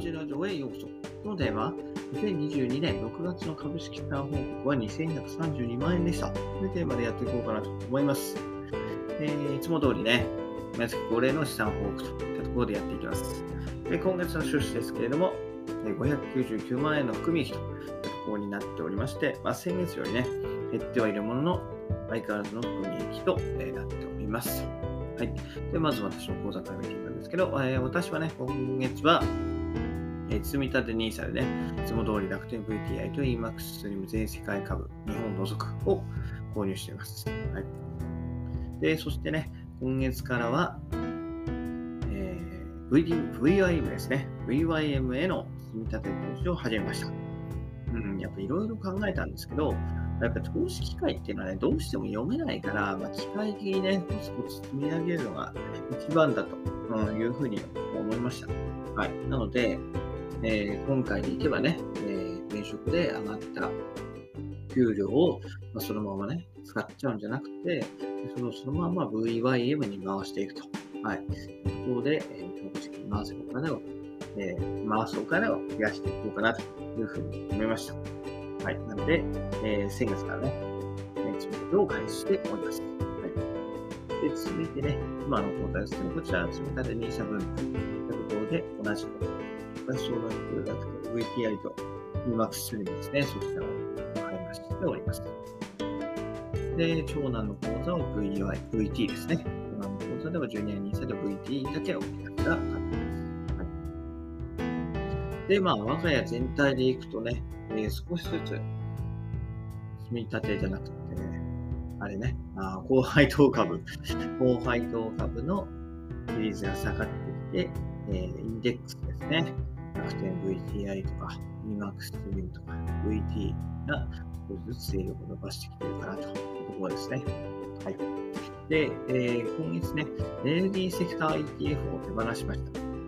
じラジオへようこそ。このテーマは、2022年6月の株式資産報告は2132万円でした。というテーマでやっていこうかなと思います。えー、いつも通りね、毎月恒例の資産報告といったところでやっていきます。で今月の収支ですけれども、599万円の含み益といったところになっておりまして、まあ、先月よりね、減ってはいるものの、相変わらずの含み益となっております。はい。で、まず私の口座から見ていくんですけど、えー、私はね、今月は、え、積み立て NISA でね、いつも通り楽天 VTI と EMAX スリム全世界株、日本除くを購入しています。はい。で、そしてね、今月からは、えー、VD VIM ですね。VYM への積み立て投資を始めました。うん、やっぱいろいろ考えたんですけど、やっぱ投資機会っていうのはね、どうしても読めないから、まあ、機械的にね、コツコツ積み上げるのが一番だと、いうふうに思いました。はい。なので、えー、今回でいけばね、えー、転職で上がった給料を、まあ、そのままね、使っちゃうんじゃなくて、そのそのまま VYM に回していくと。はい。ところで、えー、投資に回すお金を、えー、回すお金を増やしていこうかなというふうに思いました。はい。なので、えー、先月からね、積み立を開始しております。はい。で、続いてね、今の講座ですね、こちら、積み立て NISA 分というところで同じく、私小学学と VTI と EMAX スリムですね、そちらを開発しております。で、長男の講座を VI、VT ですね。長男の講座ではジュニア NISA で VT だけをやった形です。はい。で、まあ、我が家全体でいくとね、えー、少しずつ、積み立てじゃなくて、あれね、あ高配当株、高配当株の比率が下がってきて、えー、インデックスですね。楽天 VTI とか、EMAX スリムとか、VT が少しずつ勢力を伸ばしてきてるかなというところですね。はい。で、えー、今月ね、エネルギーセクター ETF を手放しまし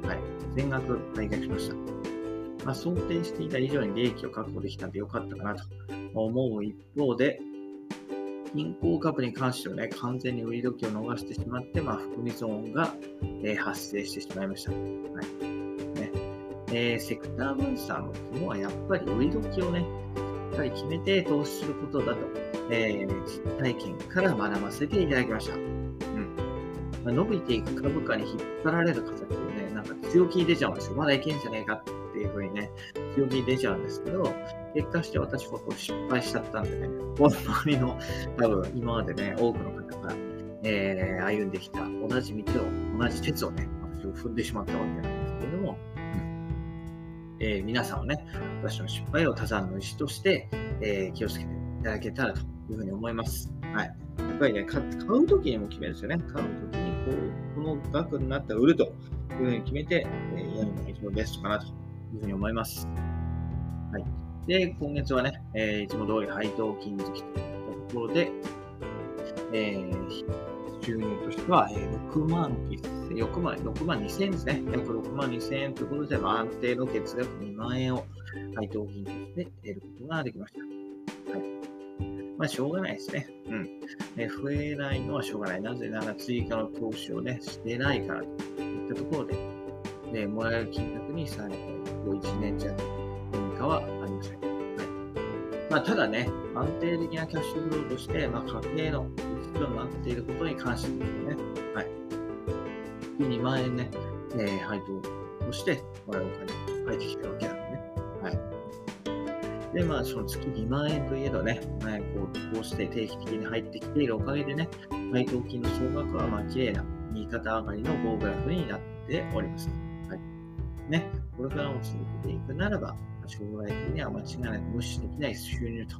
た。はい。全額売却しました。まあ、想定していた以上に利益を確保できたんでよかったかなと思う一方で、銀行株に関してはね、完全に売り時を逃してしまって、まあ、含み損が、えー、発生してしまいました。はいねえー、セクター分散の肝はやっぱり売り時をね、しっかり決めて投資することだと、えー、実体験から学ばせていただきました。うんまあ、伸びていく株価に引っ張られる方っていうね、なんか強気に出ちゃうんですよ。まだいけんじゃねえかってっていうふうにね、強気に出ちゃうんですけど、結果して私はこう失敗しちゃったんでね、この周りの多分今までね、多くの方が、えー、歩んできた同じ道を、同じ鉄をね、私を踏んでしまったわけなんですけれども、えー、皆さんはね、私の失敗を他山の石として、えー、気をつけていただけたらというふうに思います。はい。やっぱりね、買うときにも決めるんですよね。買うときにこう、この額になったら売るというふうに決めて、えー、やるのが一番ベストかなというふうに思います。はい。で、今月はね、えー、いつも通り配当金付きといったところで、えー、収入としては、えー、6万6万、6万2000円ですね。約6万2000円ということで、安定の月額2万円を配当金として得ることができました。はい。まあ、しょうがないですね。うん。え増えないのはしょうがない。なぜなら追加の投資をね、してないからといったところで、でもらえる金額にさらにこ1年弱変化はありません。はいまあ、ただね、安定的なキャッシュフローとして、まあ、家計の必要になっていることに関してですね、はい。月2万円ね、えー、配当としてもらうお金入ってきてるわけなんでね。はい。で、まあ、その月2万円といえどね、まあ、こうこうして定期的に入ってきているおかげでね、配当金の総額は、まあ、綺麗な右肩上がりの棒グラフになっております。はい。ね、これからも続けていくならば、将来的には間違いなく無視できない収入と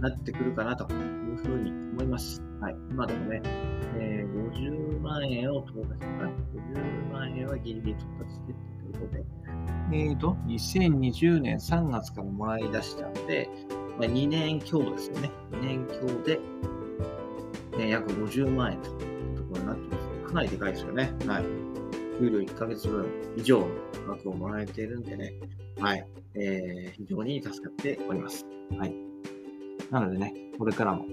なってくるかなというふうに思います。はい。今でもね、えー、50万円を到達した。50万円はギリギリ到達してということで、えーと、2020年3月からもらい出したので、まあ、2年強ですよね。2年強で、ね、約50万円というところになってます。かなりでかいですよね。はい。給料1ヶ月分以上の額をもらえているんでね、はい、えー、非常に助かっております。はい。なのでね、これからも、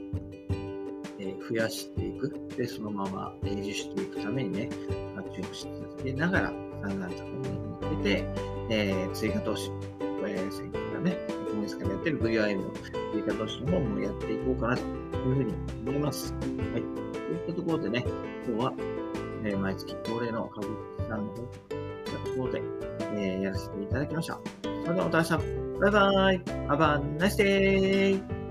ええ増やしていく。で、そのまま維持していくためにね、活用して続けながら、産卵着に向けて、えー、追加投資、えー、先日がね、今月からやってる VIM の追加投資の方もやっていこうかなというふうに思います。はい。といったところでね、今日は、えー、毎月恒例の株主さんの方といったとこで、えー、やらせていただきました。それではまた明日、バイバイ !Have a nice day!